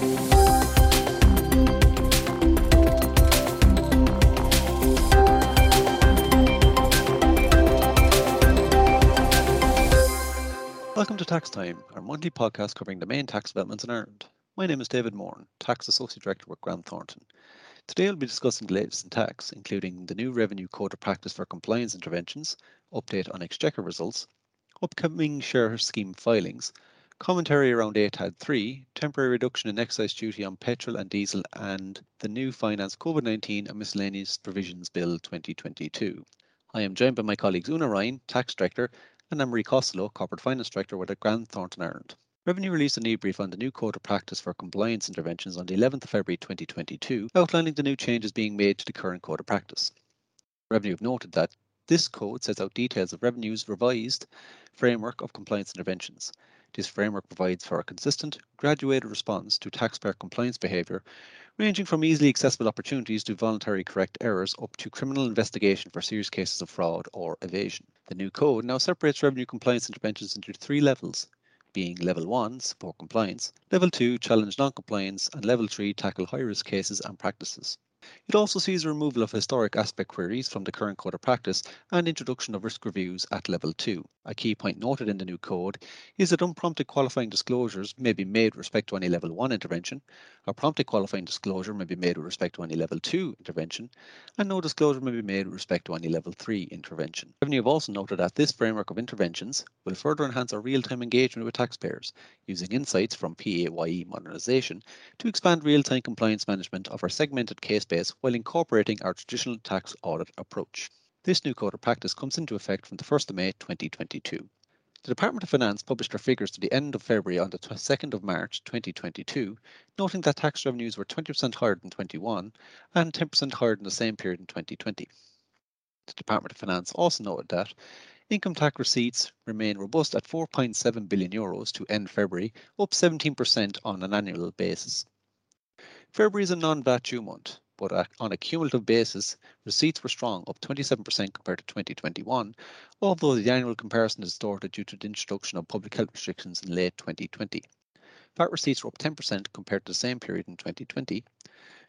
Welcome to Tax Time, our monthly podcast covering the main tax developments in Ireland. My name is David Moran, Tax Associate Director with Grant Thornton. Today I'll be discussing the latest in tax, including the new Revenue Code of Practice for Compliance Interventions, update on Exchequer results, upcoming share scheme filings, commentary around ATAD 3, temporary reduction in excise duty on petrol and diesel, and the new Finance COVID 19 and Miscellaneous Provisions Bill 2022. I am joined by my colleagues Una Ryan, Tax Director, and Anne-Marie Costello, Corporate Finance Director with Grant Thornton Ireland. Revenue released a new brief on the new Code of Practice for Compliance Interventions on the 11th of February 2022, outlining the new changes being made to the current Code of Practice. Revenue have noted that this code sets out details of Revenue's revised framework of compliance interventions. This framework provides for a consistent, graduated response to taxpayer compliance behaviour, ranging from easily accessible opportunities to voluntary correct errors up to criminal investigation for serious cases of fraud or evasion. The new code now separates revenue compliance interventions into three levels being level 1 support compliance, level 2 challenge non-compliance and level 3 tackle high risk cases and practices. It also sees removal of historic aspect queries from the current code of practice and introduction of risk reviews at level 2. A key point noted in the new code is that unprompted qualifying disclosures may be made with respect to any level 1 intervention, a prompted qualifying disclosure may be made with respect to any level 2 intervention, and no disclosure may be made with respect to any level 3 intervention. Revenue have also noted that this framework of interventions will further enhance our real-time engagement with taxpayers using insights from PAYE modernisation to expand real-time compliance management of our segmented case base while incorporating our traditional tax audit approach. This new code of practice comes into effect from the 1st of May 2022. The Department of Finance published their figures to the end of February on the 2nd of March 2022, noting that tax revenues were 20% higher than 21 and 10% higher than the same period in 2020. The Department of Finance also noted that income tax receipts remain robust at 4.7 billion euros to end February, up 17% on an annual basis. February is a non-VAT due month, but uh, on a cumulative basis, receipts were strong, up 27% compared to 2021, although the annual comparison is distorted due to the introduction of public health restrictions in late 2020. VAT receipts were up 10% compared to the same period in 2020.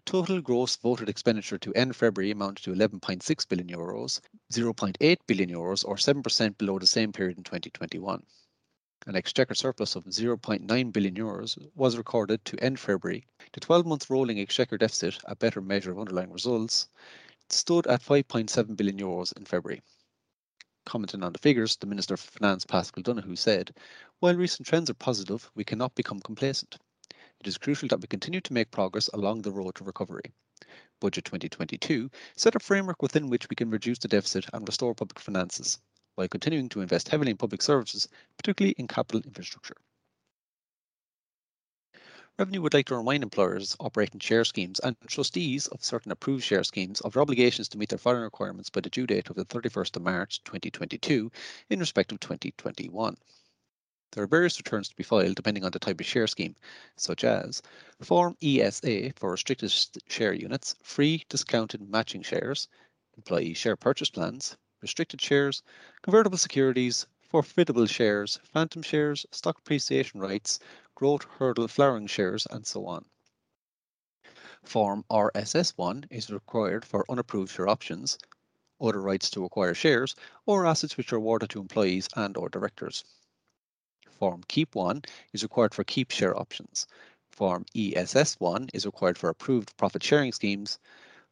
Total gross voted expenditure to end February amounted to 11.6 billion euros, 0.8 billion euros or 7% below the same period in 2021 an exchequer surplus of 0.9 billion euros was recorded to end February. The 12-month rolling exchequer deficit, a better measure of underlying results, stood at 5.7 billion euros in February. Commenting on the figures, the Minister for Finance Paschal Donohoe said, While recent trends are positive, we cannot become complacent. It is crucial that we continue to make progress along the road to recovery. Budget 2022 set a framework within which we can reduce the deficit and restore public finances while continuing to invest heavily in public services, particularly in capital infrastructure. Revenue would like to remind employers operating share schemes and trustees of certain approved share schemes of their obligations to meet their filing requirements by the due date of the 31st of March 2022 in respect of 2021. There are various returns to be filed depending on the type of share scheme, such as Form ESA for restricted share units, free discounted matching shares, employee share purchase plans, restricted shares, convertible securities, forfeitable shares, phantom shares, stock appreciation rights, growth hurdle flowering shares, and so on. Form RSS1 is required for unapproved share options, other rights to acquire shares, or assets which are awarded to employees and or directors. Form Keep 1 is required for keep share options. Form ESS1 is required for approved profit sharing schemes,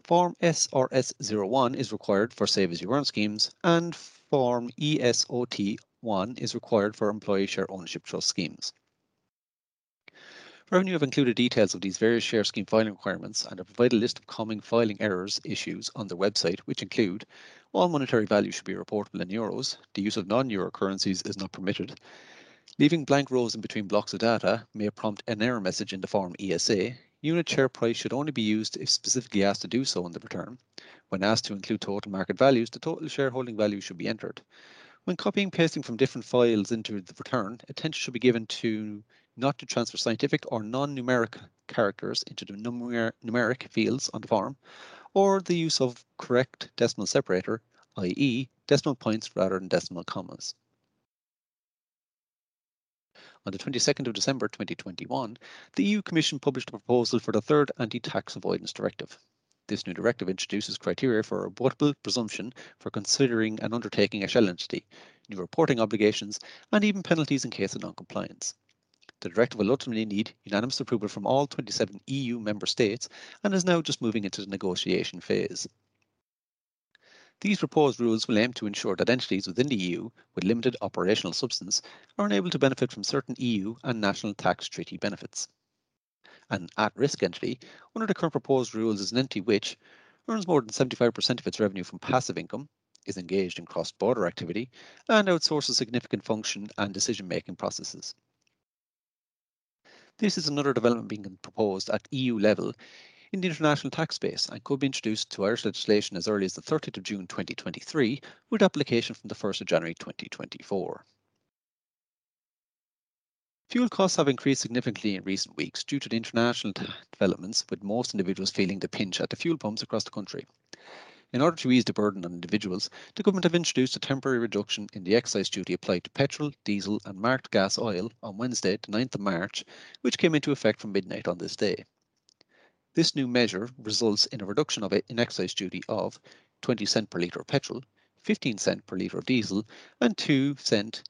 Form SRS01 is required for Save As You Earn schemes, and Form ESOT1 is required for employee share ownership trust schemes. Revenue have included details of these various share scheme filing requirements and have provided a list of common filing errors issues on their website, which include all monetary value should be reportable in euros, the use of non-euro currencies is not permitted, leaving blank rows in between blocks of data may prompt an error message in the form ESA, Unit share price should only be used if specifically asked to do so in the return. When asked to include total market values, the total shareholding value should be entered. When copying and pasting from different files into the return, attention should be given to not to transfer scientific or non-numeric characters into the numer numeric fields on the form, or the use of correct decimal separator, i.e. decimal points rather than decimal commas. On the 22nd of December 2021, the EU Commission published a proposal for the third anti-tax avoidance directive. This new directive introduces criteria for a rebuttable presumption for considering an undertaking a shell entity, new reporting obligations, and even penalties in case of non-compliance. The directive will ultimately need unanimous approval from all 27 EU member states and is now just moving into the negotiation phase. These proposed rules will aim to ensure that entities within the EU with limited operational substance are unable to benefit from certain EU and national tax treaty benefits. An at-risk entity, under the current proposed rules, is an entity which earns more than 75% of its revenue from passive income, is engaged in cross-border activity, and outsources significant function and decision-making processes. This is another development being proposed at EU level in the international tax space and could be introduced to Irish legislation as early as the 30th of June 2023 with application from the 1st of January 2024. Fuel costs have increased significantly in recent weeks due to the international developments, with most individuals feeling the pinch at the fuel pumps across the country. In order to ease the burden on individuals, the government have introduced a temporary reduction in the excise duty applied to petrol, diesel and marked gas oil on Wednesday, the 9th of March, which came into effect from midnight on this day. This new measure results in a reduction of it in excise duty of 20 cent per litre of petrol, 15 cent per litre of diesel and 2 cent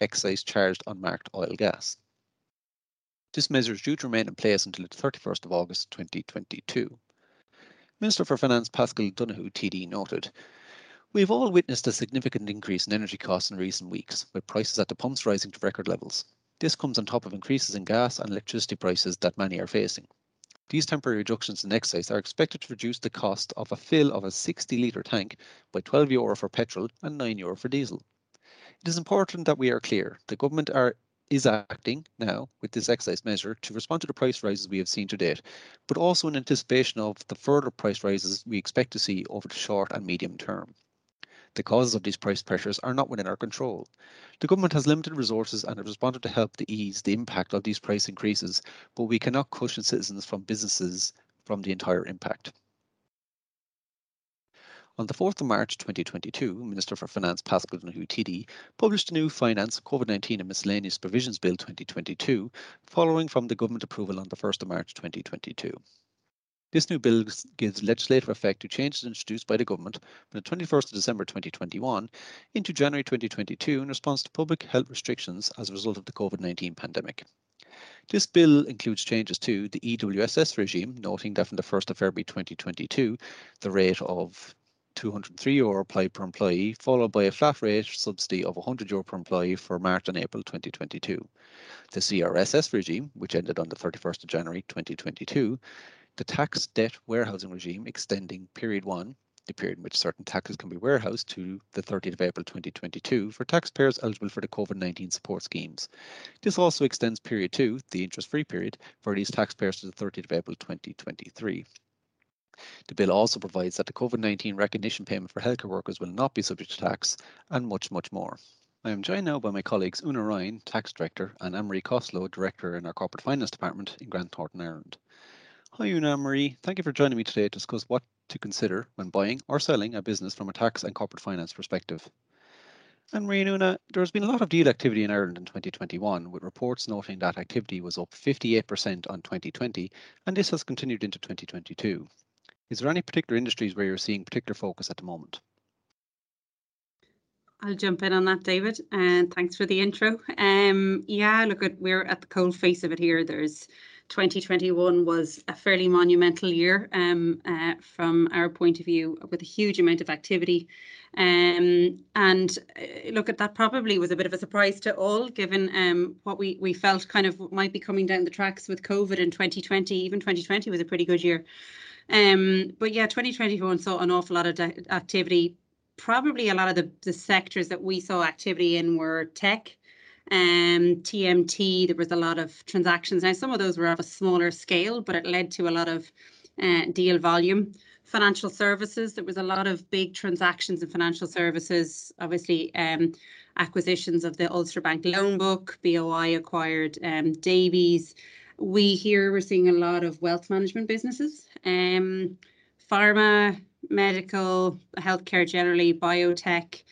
excise charged on marked oil gas. This measure is due to remain in place until the 31st of August 2022. Minister for Finance Paschal Donohoe TD noted, We have all witnessed a significant increase in energy costs in recent weeks, with prices at the pumps rising to record levels. This comes on top of increases in gas and electricity prices that many are facing. These temporary reductions in excise are expected to reduce the cost of a fill of a 60 litre tank by 12 euro for petrol and 9 euro for diesel. It is important that we are clear. The government are is acting now with this excise measure to respond to the price rises we have seen to date, but also in anticipation of the further price rises we expect to see over the short and medium term. The causes of these price pressures are not within our control. The government has limited resources and has responded to help to ease the impact of these price increases, but we cannot cushion citizens from businesses from the entire impact. On the 4th of March 2022, Minister for Finance Donohoe TD published a new Finance COVID-19 and Miscellaneous Provisions Bill 2022, following from the government approval on the 1st of March 2022. This new bill gives legislative effect to changes introduced by the government from the 21st of December 2021 into January 2022 in response to public health restrictions as a result of the COVID-19 pandemic. This bill includes changes to the EWSS regime, noting that from the 1st of February 2022, the rate of 203 euro applied per employee, followed by a flat rate subsidy of 100 euro per employee for March and April 2022. The CRSS regime, which ended on the 31st of January 2022, the tax debt warehousing regime extending period one, the period in which certain taxes can be warehoused to the 30th of April 2022 for taxpayers eligible for the COVID-19 support schemes. This also extends period two, the interest-free period, for these taxpayers to the 30th of April 2023. The bill also provides that the COVID-19 recognition payment for healthcare workers will not be subject to tax and much, much more. I am joined now by my colleagues Una Ryan, Tax Director, and Anne-Marie Director in our Corporate Finance Department in Grant Thornton, Ireland. Hi Una Anne-Marie, thank you for joining me today to discuss what to consider when buying or selling a business from a tax and corporate finance perspective. Anne Marie and Una, there has been a lot of deal activity in Ireland in 2021, with reports noting that activity was up 58% on 2020, and this has continued into 2022. Is there any particular industries where you're seeing particular focus at the moment? I'll jump in on that, David, and thanks for the intro. Um, yeah, look, at, we're at the cold face of it here. There's 2021 was a fairly monumental year um, uh, from our point of view, with a huge amount of activity. Um, and uh, look at that probably was a bit of a surprise to all, given um, what we we felt kind of might be coming down the tracks with COVID in 2020. Even 2020 was a pretty good year. Um, but yeah, 2021 saw an awful lot of activity. Probably a lot of the, the sectors that we saw activity in were tech, um, TMT. There was a lot of transactions. Now, some of those were of a smaller scale, but it led to a lot of uh, deal volume. Financial services, there was a lot of big transactions in financial services. Obviously, um, acquisitions of the Ulster Bank loan book, BOI acquired um, Davy's. We here we're seeing a lot of wealth management businesses, um, pharma, medical, healthcare generally, biotech,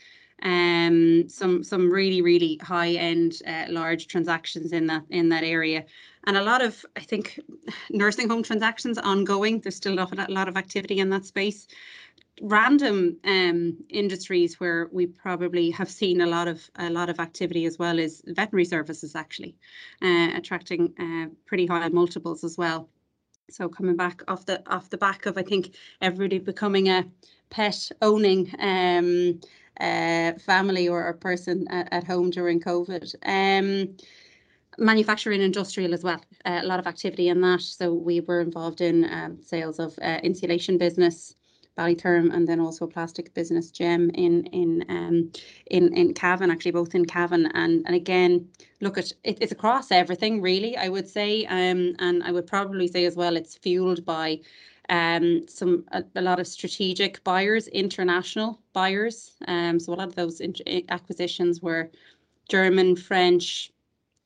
Um, some some really really high end uh, large transactions in that in that area, and a lot of I think nursing home transactions ongoing. There's still a lot of activity in that space random um, industries where we probably have seen a lot of a lot of activity as well is veterinary services actually uh, attracting uh, pretty high multiples as well. So coming back off the off the back of I think everybody becoming a pet owning um, uh, family or a person at, at home during COVID. Um, manufacturing industrial as well uh, a lot of activity in that. So we were involved in um, sales of uh, insulation business Ballytherm and then also plastic business gem in in um in in Cavan actually both in Cavan. And and again look at it, it's across everything really I would say. Um and I would probably say as well it's fueled by um some a, a lot of strategic buyers international buyers um so a lot of those acquisitions were German French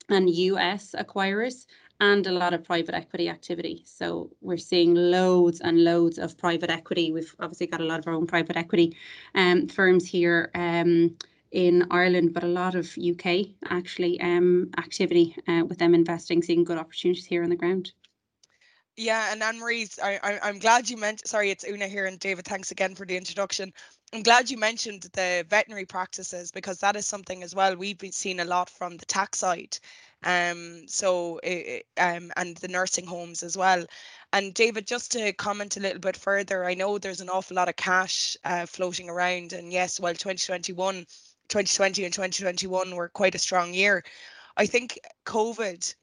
and US acquirers and a lot of private equity activity. So we're seeing loads and loads of private equity. We've obviously got a lot of our own private equity um, firms here um, in Ireland, but a lot of UK actually um, activity uh, with them investing, seeing good opportunities here on the ground. Yeah, and Anne Marie, I, I'm glad you meant. Sorry, it's Una here, and David. Thanks again for the introduction. I'm glad you mentioned the veterinary practices because that is something as well we've been seeing a lot from the tax side um so um and the nursing homes as well and david just to comment a little bit further i know there's an awful lot of cash uh, floating around and yes while 2021 2020 and 2021 were quite a strong year i think covid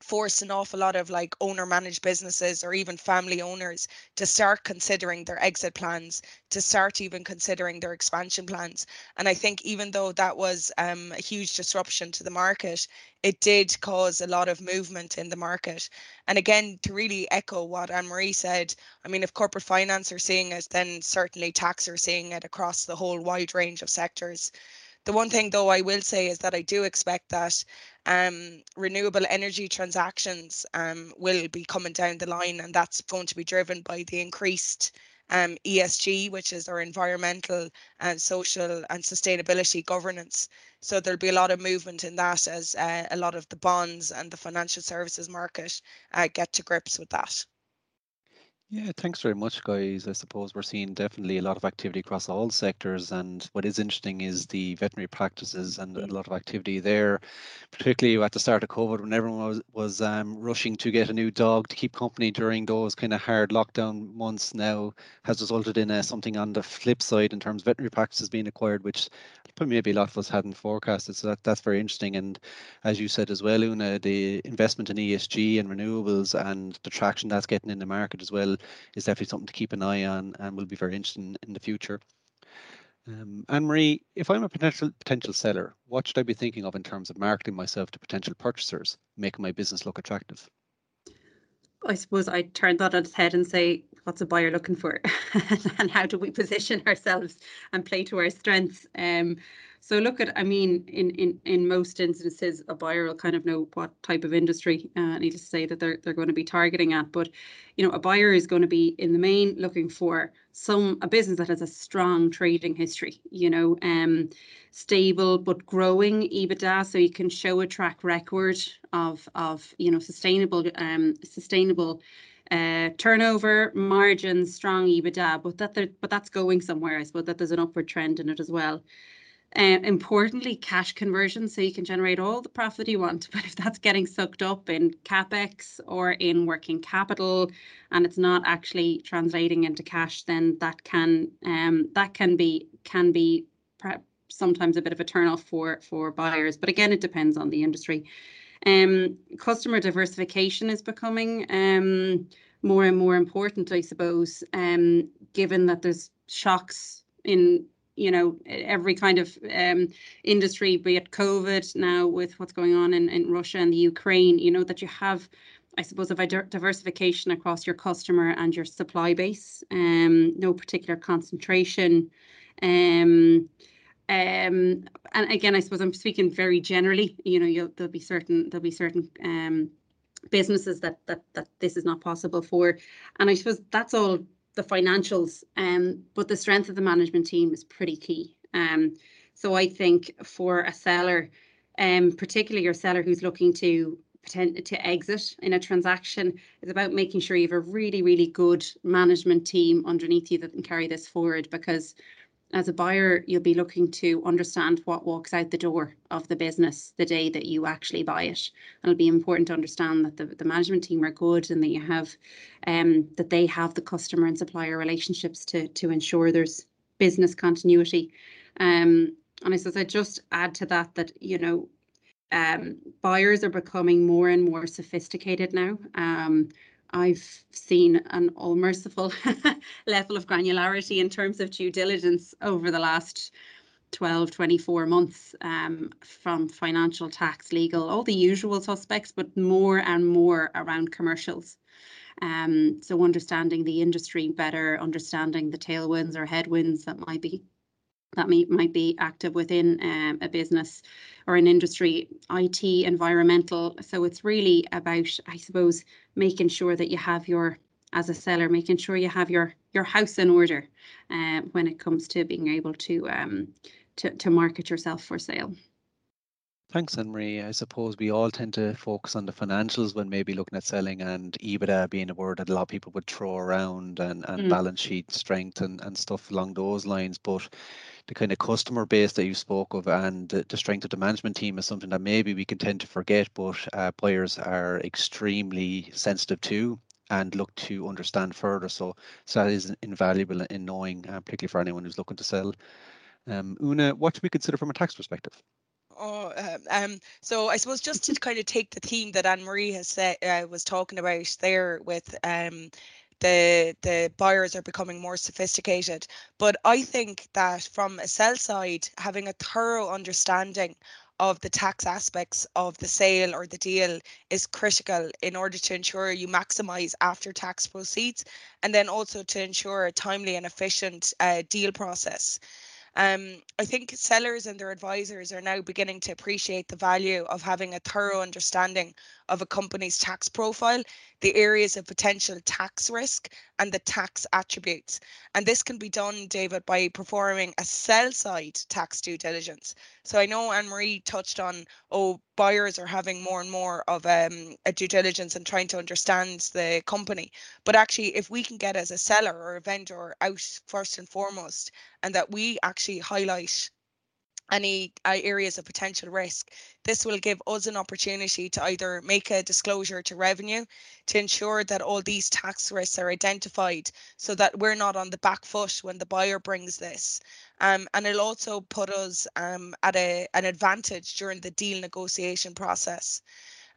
force an awful lot of like owner managed businesses or even family owners to start considering their exit plans to start even considering their expansion plans. And i think even though that was um, a huge disruption to the market it did cause a lot of movement in the market. And again to really echo what anne-marie said i mean if corporate finance are seeing it then certainly tax are seeing it across the whole wide range of sectors the one thing, though, I will say is that I do expect that um, renewable energy transactions um, will be coming down the line, and that's going to be driven by the increased um, ESG, which is our environmental and social and sustainability governance. So there'll be a lot of movement in that as uh, a lot of the bonds and the financial services market uh, get to grips with that. Yeah, thanks very much, guys. I suppose we're seeing definitely a lot of activity across all sectors. And what is interesting is the veterinary practices and a lot of activity there, particularly at the start of COVID when everyone was, was um, rushing to get a new dog to keep company during those kind of hard lockdown months now has resulted in uh, something on the flip side in terms of veterinary practices being acquired, which maybe a lot of us hadn't forecasted. So that, that's very interesting. And as you said as well, Una, the investment in ESG and renewables and the traction that's getting in the market as well is definitely something to keep an eye on and will be very interesting in the future. Um, Anne Marie, if I'm a potential potential seller, what should I be thinking of in terms of marketing myself to potential purchasers, making my business look attractive? I suppose I turn that on its head and say, what's a buyer looking for, and how do we position ourselves and play to our strengths? Um, so look at, I mean, in in in most instances, a buyer will kind of know what type of industry, uh, needless to say, that they're they're going to be targeting at. But you know, a buyer is going to be in the main looking for some a business that has a strong trading history. You know, um, stable but growing EBITDA, so you can show a track record of of you know sustainable um sustainable uh, turnover, margins, strong EBITDA, but that but that's going somewhere. I suppose that there's an upward trend in it as well. Uh, importantly, cash conversion, so you can generate all the profit you want. But if that's getting sucked up in capex or in working capital, and it's not actually translating into cash, then that can um, that can be can be sometimes a bit of a turnoff for for buyers. But again, it depends on the industry. Um, customer diversification is becoming um, more and more important, I suppose, um, given that there's shocks in you know every kind of um, industry, be it COVID now with what's going on in, in Russia and the Ukraine, you know that you have, I suppose, a diversification across your customer and your supply base. Um, no particular concentration. Um, um, and again, I suppose I'm speaking very generally. You know, there'll be certain there'll be certain um, businesses that that that this is not possible for, and I suppose that's all the financials. Um, but the strength of the management team is pretty key. Um, So I think for a seller, um, particularly your seller who's looking to to exit in a transaction is about making sure you have a really really good management team underneath you that can carry this forward because as a buyer you'll be looking to understand what walks out the door of the business the day that you actually buy it and it'll be important to understand that the, the management team are good and that you have um, that they have the customer and supplier relationships to to ensure there's business continuity um, and I suppose I just add to that that you know um, buyers are becoming more and more sophisticated now. Um, I've seen an all merciful level of granularity in terms of due diligence over the last 12, 24 months um, from financial, tax, legal, all the usual suspects, but more and more around commercials. Um, so understanding the industry better, understanding the tailwinds or headwinds that might be that may, might be active within um, a business or an industry, IT, environmental. So it's really about, I suppose, making sure that you have your, as a seller, making sure you have your your house in order uh, when it comes to being able to um, to, to market yourself for sale. Thanks, Anne-Marie. I suppose we all tend to focus on the financials when maybe looking at selling and EBITDA being a word that a lot of people would throw around and, and mm. balance sheet strength and, and stuff along those lines. But the kind of customer base that you spoke of and the, the strength of the management team is something that maybe we can tend to forget, but uh, buyers are extremely sensitive to and look to understand further. So, so that is invaluable in knowing, uh, particularly for anyone who's looking to sell. Um, Una, what do we consider from a tax perspective? Oh, um, um, so I suppose just to kind of take the theme that Anne Marie has said uh, was talking about there with um, the the buyers are becoming more sophisticated. But I think that from a sell side, having a thorough understanding of the tax aspects of the sale or the deal is critical in order to ensure you maximize after tax proceeds and then also to ensure a timely and efficient uh, deal process. Um, I think sellers and their advisors are now beginning to appreciate the value of having a thorough understanding of a company's tax profile, the areas of potential tax risk, and the tax attributes. And this can be done, David, by performing a sell side tax due diligence. So I know Anne Marie touched on, oh, buyers are having more and more of um, a due diligence and trying to understand the company. But actually, if we can get as a seller or a vendor out first and foremost, and that we actually highlight any uh, areas of potential risk. This will give us an opportunity to either make a disclosure to revenue to ensure that all these tax risks are identified so that we're not on the back foot when the buyer brings this. Um, and it'll also put us um, at a, an advantage during the deal negotiation process.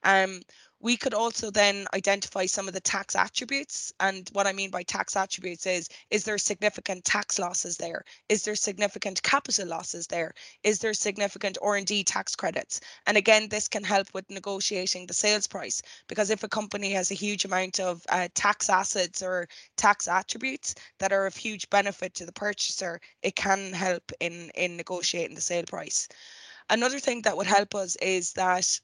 Um, we could also then identify some of the tax attributes. And what I mean by tax attributes is, is there significant tax losses there? Is there significant capital losses there? Is there significant R&D tax credits? And again, this can help with negotiating the sales price because if a company has a huge amount of uh, tax assets or tax attributes that are of huge benefit to the purchaser, it can help in, in negotiating the sale price. Another thing that would help us is that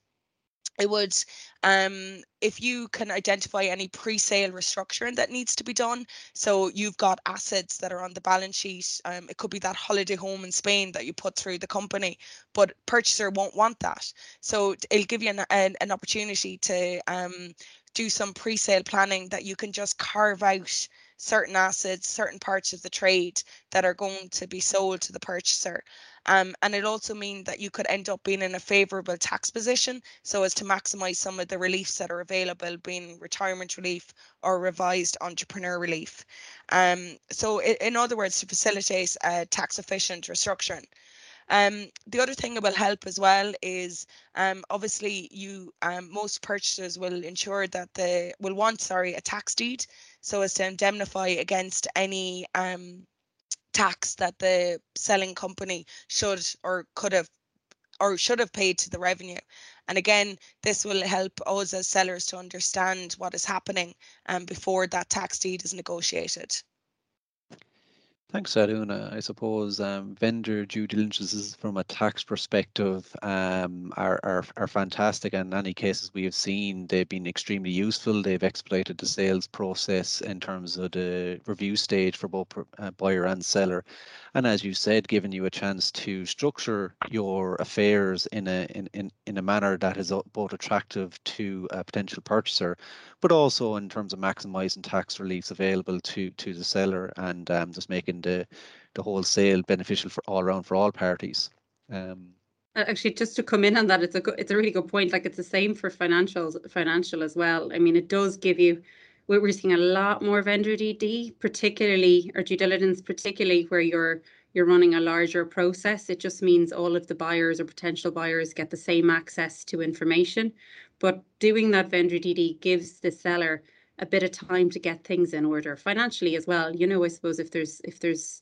it would um, if you can identify any pre-sale restructuring that needs to be done so you've got assets that are on the balance sheet um, it could be that holiday home in spain that you put through the company but purchaser won't want that so it'll give you an, an, an opportunity to um, do some pre-sale planning that you can just carve out certain assets, certain parts of the trade that are going to be sold to the purchaser. Um, and it also means that you could end up being in a favourable tax position so as to maximise some of the reliefs that are available, being retirement relief or revised entrepreneur relief. Um, so in other words, to facilitate a tax efficient restructuring. Um, the other thing that will help as well is um, obviously you um, most purchasers will ensure that they will want sorry a tax deed so as to indemnify against any um, tax that the selling company should or could have or should have paid to the revenue. And again, this will help us as sellers to understand what is happening um, before that tax deed is negotiated. Thanks, Aduna. I suppose um, vendor due diligences from a tax perspective um, are, are, are fantastic. And in any cases we have seen, they've been extremely useful. They've exploited the sales process in terms of the review stage for both uh, buyer and seller. And as you said, giving you a chance to structure your affairs in a in, in, in a manner that is both attractive to a potential purchaser, but also in terms of maximizing tax reliefs available to to the seller and um, just making the the whole sale beneficial for all around for all parties. Um, Actually, just to come in on that, it's a good, it's a really good point. Like it's the same for financials, financial as well. I mean, it does give you. We're seeing a lot more vendor DD, particularly or due diligence, particularly where you're you're running a larger process. It just means all of the buyers or potential buyers get the same access to information. But doing that vendor DD gives the seller a bit of time to get things in order financially as well. You know, I suppose if there's if there's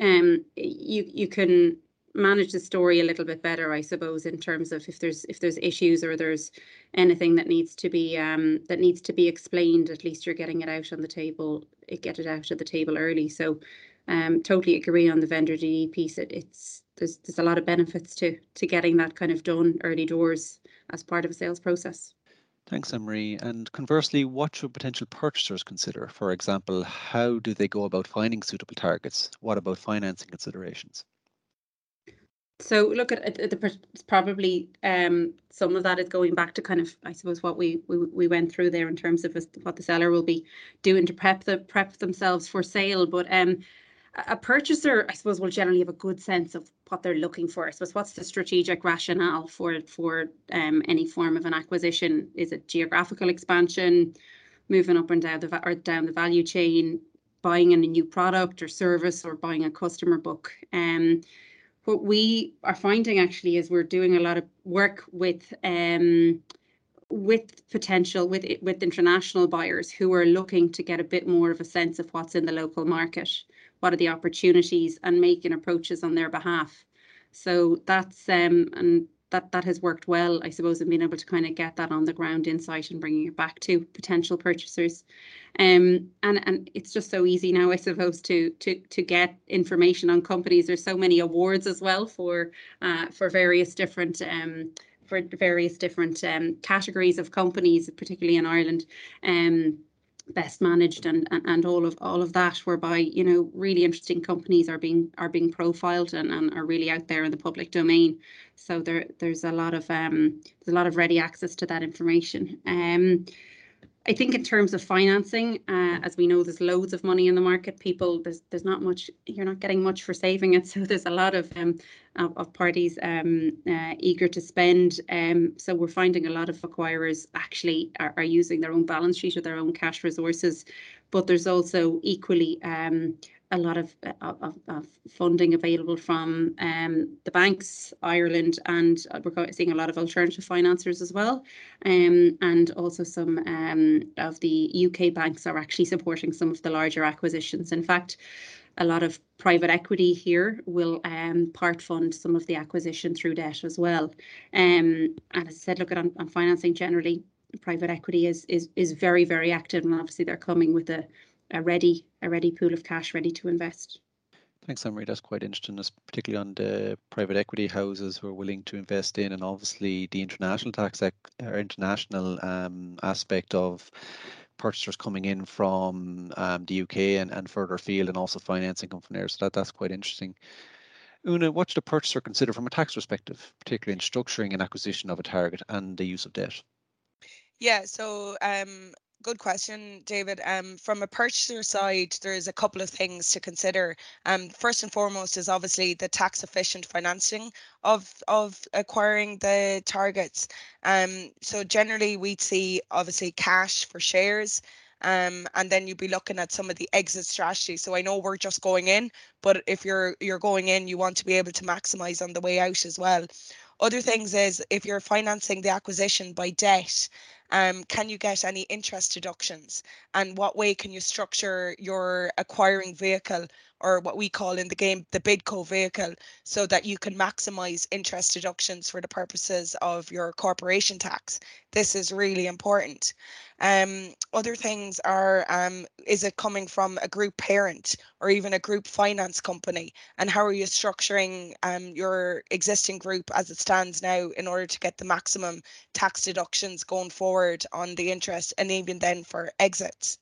um you you can manage the story a little bit better, I suppose, in terms of if there's if there's issues or there's anything that needs to be um that needs to be explained, at least you're getting it out on the table, it get it out of the table early. So um totally agree on the vendor DD piece. It, it's there's there's a lot of benefits to to getting that kind of done early doors as part of a sales process. Thanks, Anne Marie. And conversely, what should potential purchasers consider? For example, how do they go about finding suitable targets? What about financing considerations? So look at, at the probably um, some of that is going back to kind of I suppose what we, we we went through there in terms of what the seller will be doing to prep the prep themselves for sale. But um, a purchaser, I suppose, will generally have a good sense of what they're looking for. I suppose what's the strategic rationale for for um, any form of an acquisition? Is it geographical expansion, moving up and down the or down the value chain, buying in a new product or service, or buying a customer book? Um, what we are finding actually is we're doing a lot of work with um, with potential with with international buyers who are looking to get a bit more of a sense of what's in the local market what are the opportunities and making approaches on their behalf. So that's um and that that has worked well, I suppose, in being able to kind of get that on the ground insight and bringing it back to potential purchasers. Um, and and it's just so easy now, I suppose, to to to get information on companies. There's so many awards as well for uh, for various different um, for various different um, categories of companies, particularly in Ireland. Um, best managed and, and and all of all of that whereby you know really interesting companies are being are being profiled and, and are really out there in the public domain. So there there's a lot of um there's a lot of ready access to that information. Um I think in terms of financing, uh, as we know, there's loads of money in the market. People, there's there's not much. You're not getting much for saving it. So there's a lot of um, of, of parties um, uh, eager to spend. Um, so we're finding a lot of acquirers actually are, are using their own balance sheet or their own cash resources. But there's also equally um, a lot of, uh, of, of funding available from um, the banks, Ireland, and we're seeing a lot of alternative financiers as well. Um, and also some um, of the UK banks are actually supporting some of the larger acquisitions. In fact, a lot of private equity here will um, part fund some of the acquisition through debt as well. Um, and as I said, look at on, on financing generally, private equity is is is very very active, and obviously they're coming with a a ready a ready pool of cash ready to invest. Thanks, Anne Marie. That's quite interesting, particularly on the private equity houses who are willing to invest in, and obviously the international tax or international um, aspect of purchasers coming in from um, the UK and, and further afield, and also financing come from there. So that, that's quite interesting. Una, what should a purchaser consider from a tax perspective, particularly in structuring an acquisition of a target and the use of debt? Yeah, so um, good question, David. Um, from a purchaser side, there's a couple of things to consider. Um, first and foremost is obviously the tax efficient financing of of acquiring the targets. Um, so generally, we'd see obviously cash for shares. Um, and then you'd be looking at some of the exit strategies. So I know we're just going in, but if you're you're going in, you want to be able to maximize on the way out as well. Other things is if you're financing the acquisition by debt, um, can you get any interest deductions? And what way can you structure your acquiring vehicle or what we call in the game the bidco vehicle so that you can maximize interest deductions for the purposes of your corporation tax? This is really important. Um, other things are um, is it coming from a group parent or even a group finance company? And how are you structuring um, your existing group as it stands now in order to get the maximum tax deductions going forward on the interest and even then for exits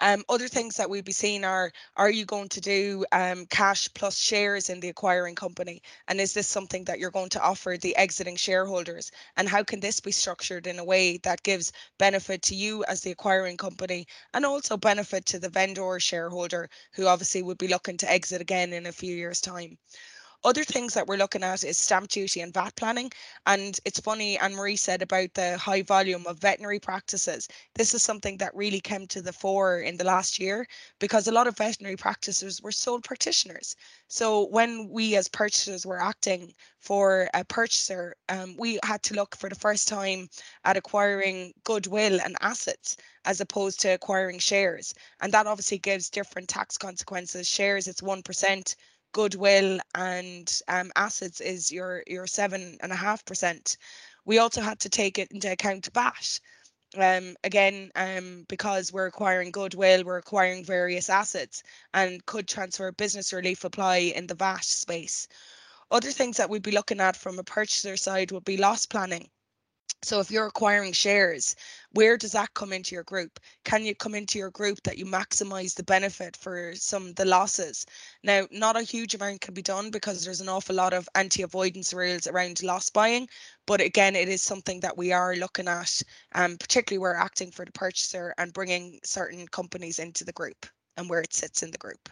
um, other things that we'll be seeing are, are you going to do um, cash plus shares in the acquiring company? And is this something that you're going to offer the exiting shareholders? And how can this be structured in a way that gives benefit to you as the acquiring company and also benefit to the vendor shareholder who obviously would be looking to exit again in a few years' time? Other things that we're looking at is stamp duty and VAT planning. And it's funny, Anne Marie said about the high volume of veterinary practices. This is something that really came to the fore in the last year because a lot of veterinary practices were sole practitioners. So when we as purchasers were acting for a purchaser, um, we had to look for the first time at acquiring goodwill and assets as opposed to acquiring shares. And that obviously gives different tax consequences. Shares, it's 1% goodwill and um, assets is your your seven and a half percent. We also had to take it into account VAT. Um, again, um, because we're acquiring goodwill, we're acquiring various assets and could transfer business relief apply in the VAT space. Other things that we'd be looking at from a purchaser side would be loss planning. So if you're acquiring shares, where does that come into your group? Can you come into your group that you maximize the benefit for some of the losses? Now, not a huge amount can be done because there's an awful lot of anti-avoidance rules around loss buying. But again, it is something that we are looking at, um, particularly we're acting for the purchaser and bringing certain companies into the group and where it sits in the group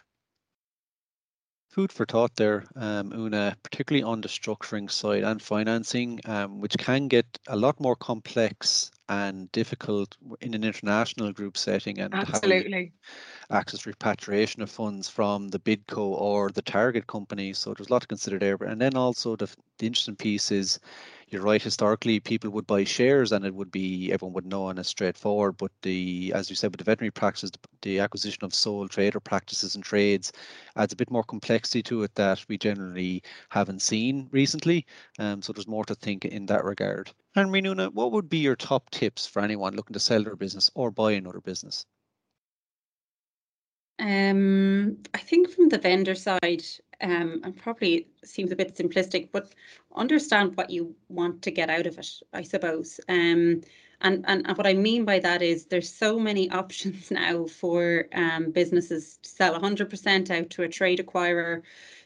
food for thought there, um, Una, particularly on the structuring side and financing, um, which can get a lot more complex and difficult in an international group setting and absolutely. access repatriation of funds from the bidco or the target company. So there's a lot to consider there. And then also the, the interesting piece is you're right. Historically, people would buy shares, and it would be everyone would know and it's straightforward. But the, as you said, with the veterinary practices, the, the acquisition of sole trader practices and trades adds a bit more complexity to it that we generally haven't seen recently. Um, so there's more to think in that regard. And Renuna, what would be your top tips for anyone looking to sell their business or buy another business? Um, I think from the vendor side, um, and probably seems a bit simplistic, but understand what you want to get out of it, I suppose. Um, and, and, and what I mean by that is there's so many options now for um, businesses to sell 100% out to a trade acquirer,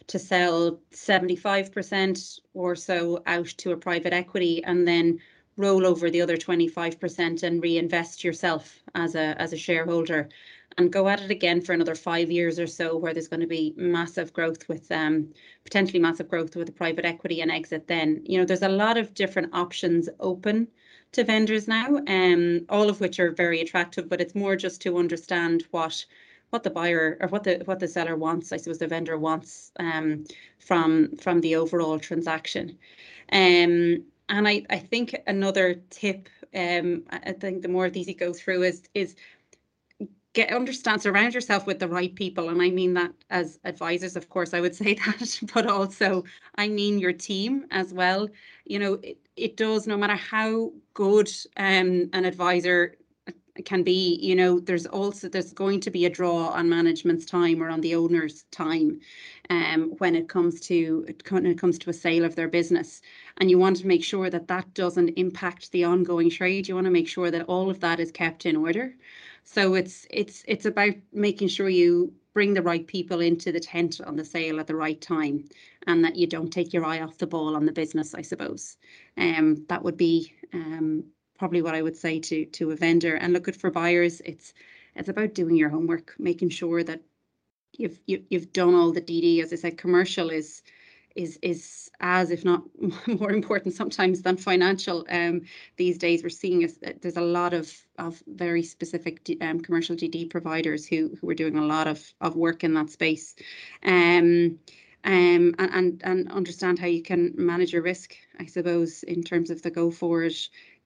to sell 75% or so out to a private equity, and then roll over the other 25% and reinvest yourself as a as a shareholder and go at it again for another five years or so, where there's going to be massive growth with um, potentially massive growth with the private equity and exit. Then you know there's a lot of different options open to vendors now, um, all of which are very attractive. But it's more just to understand what what the buyer or what the what the seller wants. I suppose the vendor wants um, from from the overall transaction. Um, and I, I think another tip, um, I think the more of these you go through is is get understand surround yourself with the right people. And i mean that as advisors of course i would say that but also i mean your team as well. You know it, it does no matter how good um, an advisor can be you know there's also there's going to be a draw on management's time or on the owner's time um, when it comes to when it comes to a sale of their business. And you want to make sure that that doesn't impact the ongoing trade. You want to make sure that all of that is kept in order. So it's it's it's about making sure you bring the right people into the tent on the sale at the right time and that you don't take your eye off the ball on the business, I suppose. Um, that would be um, probably what I would say to to a vendor. And look at for buyers, it's it's about doing your homework, making sure that you've you, have you have done all the DD. As I said, commercial is is is as if not more important sometimes than financial um, these days we're seeing is there's a lot of of very specific um, commercial DD providers who who are doing a lot of of work in that space um, um, and, and and understand how you can manage your risk I suppose in terms of the go forward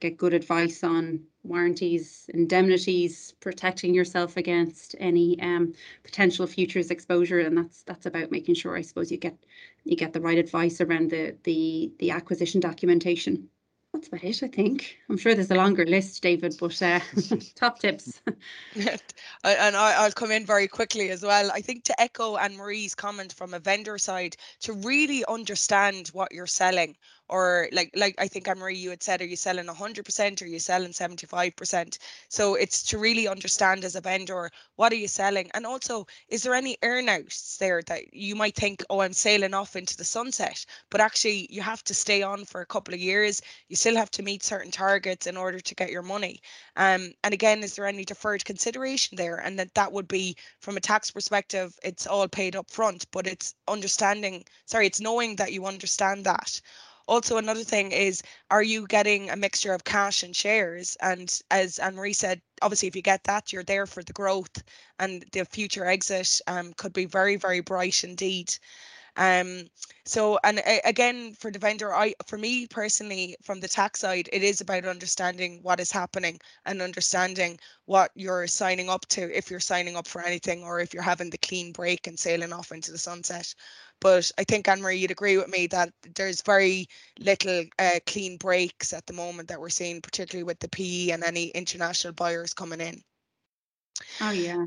get good advice on warranties, indemnities, protecting yourself against any um, potential futures exposure, and that's that's about making sure, I suppose, you get you get the right advice around the the the acquisition documentation that's about it, I think. I'm sure there's a longer list, David, but uh, top tips. and I, will come in very quickly as well. I think to echo Anne Marie's comment from a vendor side, to really understand what you're selling, or like like I think Anne Marie you had said, are you selling 100% or are you selling 75%? So it's to really understand as a vendor what are you selling, and also is there any earnouts there that you might think, oh, I'm sailing off into the sunset, but actually you have to stay on for a couple of years. You still have to meet certain targets in order to get your money. Um, and again, is there any deferred consideration there? And that that would be from a tax perspective, it's all paid up front, but it's understanding. Sorry, it's knowing that you understand that. Also, another thing is, are you getting a mixture of cash and shares? And as Anne Marie said, obviously, if you get that, you're there for the growth, and the future exit um, could be very, very bright indeed. Um, so, and again, for the vendor, I, for me personally, from the tax side, it is about understanding what is happening and understanding what you're signing up to if you're signing up for anything or if you're having the clean break and sailing off into the sunset. But I think Anne Marie, you'd agree with me that there's very little uh, clean breaks at the moment that we're seeing, particularly with the PE and any international buyers coming in. Oh yeah.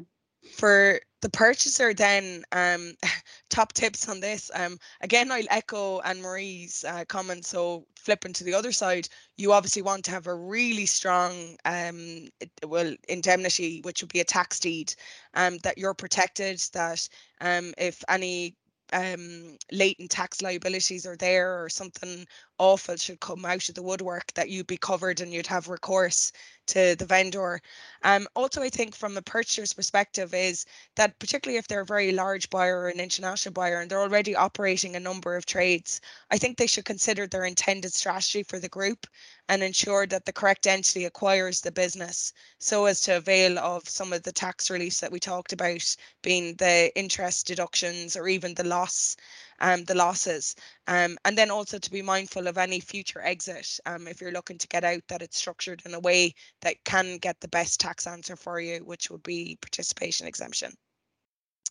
For the purchaser, then um, top tips on this. Um, again, I'll echo Anne Marie's uh, comment. So flipping to the other side, you obviously want to have a really strong, um, well, indemnity, which would be a tax deed, um, that you're protected. That um, if any um, latent tax liabilities are there or something awful should come out of the woodwork that you'd be covered and you'd have recourse to the vendor. Um, also, I think from a purchaser's perspective is that particularly if they're a very large buyer or an international buyer and they're already operating a number of trades, I think they should consider their intended strategy for the group and ensure that the correct entity acquires the business so as to avail of some of the tax reliefs that we talked about being the interest deductions or even the loss um, the losses. Um, and then also to be mindful of any future exit um, if you're looking to get out that it's structured in a way that can get the best tax answer for you, which would be participation exemption.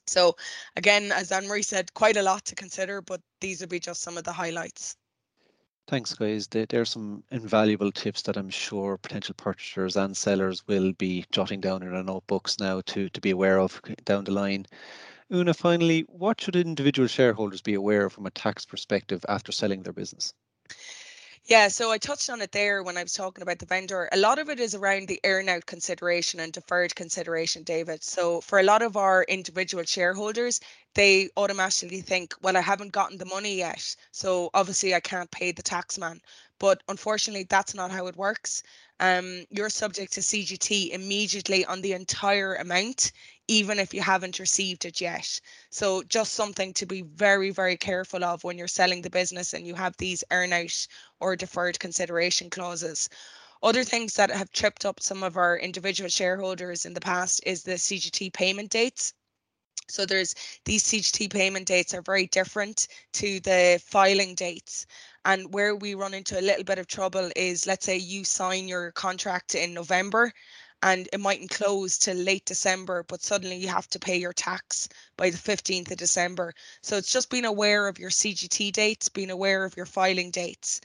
So again, as Anne-Marie said, quite a lot to consider, but these would be just some of the highlights. Thanks, guys. There are some invaluable tips that I'm sure potential purchasers and sellers will be jotting down in their notebooks now to, to be aware of down the line. Úna, finally, what should individual shareholders be aware of from a tax perspective after selling their business? Yeah, so I touched on it there when I was talking about the vendor. A lot of it is around the earnout consideration and deferred consideration, David. So for a lot of our individual shareholders, they automatically think, well, I haven't gotten the money yet. So obviously I can't pay the tax man. But unfortunately, that's not how it works. Um, you're subject to CGT immediately on the entire amount, even if you haven't received it yet. So just something to be very, very careful of when you're selling the business and you have these earnout or deferred consideration clauses. Other things that have tripped up some of our individual shareholders in the past is the CGT payment dates. So there's these CGT payment dates are very different to the filing dates. And where we run into a little bit of trouble is let's say you sign your contract in November and it mightn't close till late December, but suddenly you have to pay your tax by the 15th of December. So it's just being aware of your CGT dates, being aware of your filing dates.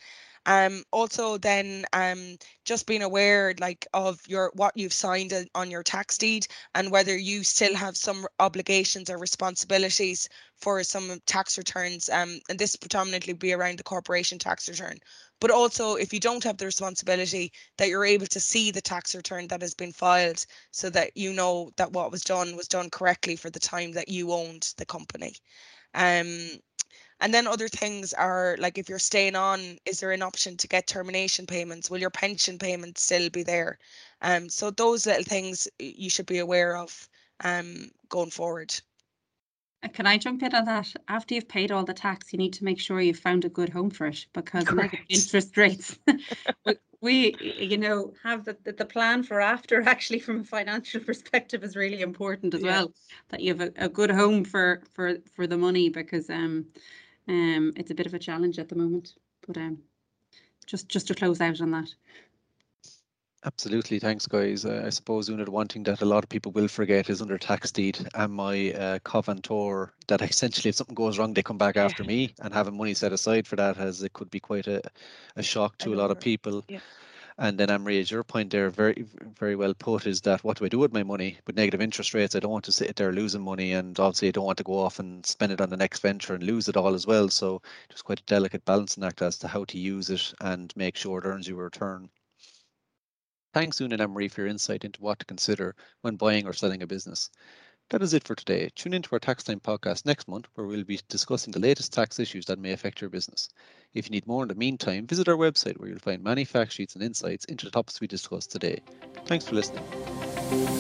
Um, also then um, just being aware like of your what you've signed on your tax deed and whether you still have some obligations or responsibilities for some tax returns um, and this predominantly be around the corporation tax return but also if you don't have the responsibility that you're able to see the tax return that has been filed so that you know that what was done was done correctly for the time that you owned the company um, and then other things are like if you're staying on, is there an option to get termination payments? Will your pension payments still be there? Um, so those little things you should be aware of um, going forward. Uh, can I jump in on that? After you've paid all the tax, you need to make sure you've found a good home for it because interest rates. we, you know, have the, the, the, plan for after actually from a financial perspective is really important as yeah. well. That you have a, a good home for for for the money because um um, it's a bit of a challenge at the moment, but um, just just to close out on that. Absolutely, thanks, guys. Uh, I suppose Úna, one thing that a lot of people will forget is under tax deed and my uh, covenantor that essentially if something goes wrong, they come back after me and having money set aside for that as it could be quite a, a shock to a lot of people. yeah. And then Anne-Marie, as your point there, very very well put, is that what do I do with my money with negative interest rates? I don't want to sit there losing money, and obviously I don't want to go off and spend it on the next venture and lose it all as well. So it's quite a delicate balancing act as to how to use it and make sure it earns you a return. Thanks, Úna and Anne-Marie, for your insight into what to consider when buying or selling a business. That is it for today. Tune into our Tax Time podcast next month, where we'll be discussing the latest tax issues that may affect your business. If you need more in the meantime, visit our website where you'll find many fact sheets and insights into the topics we discussed today. Thanks for listening.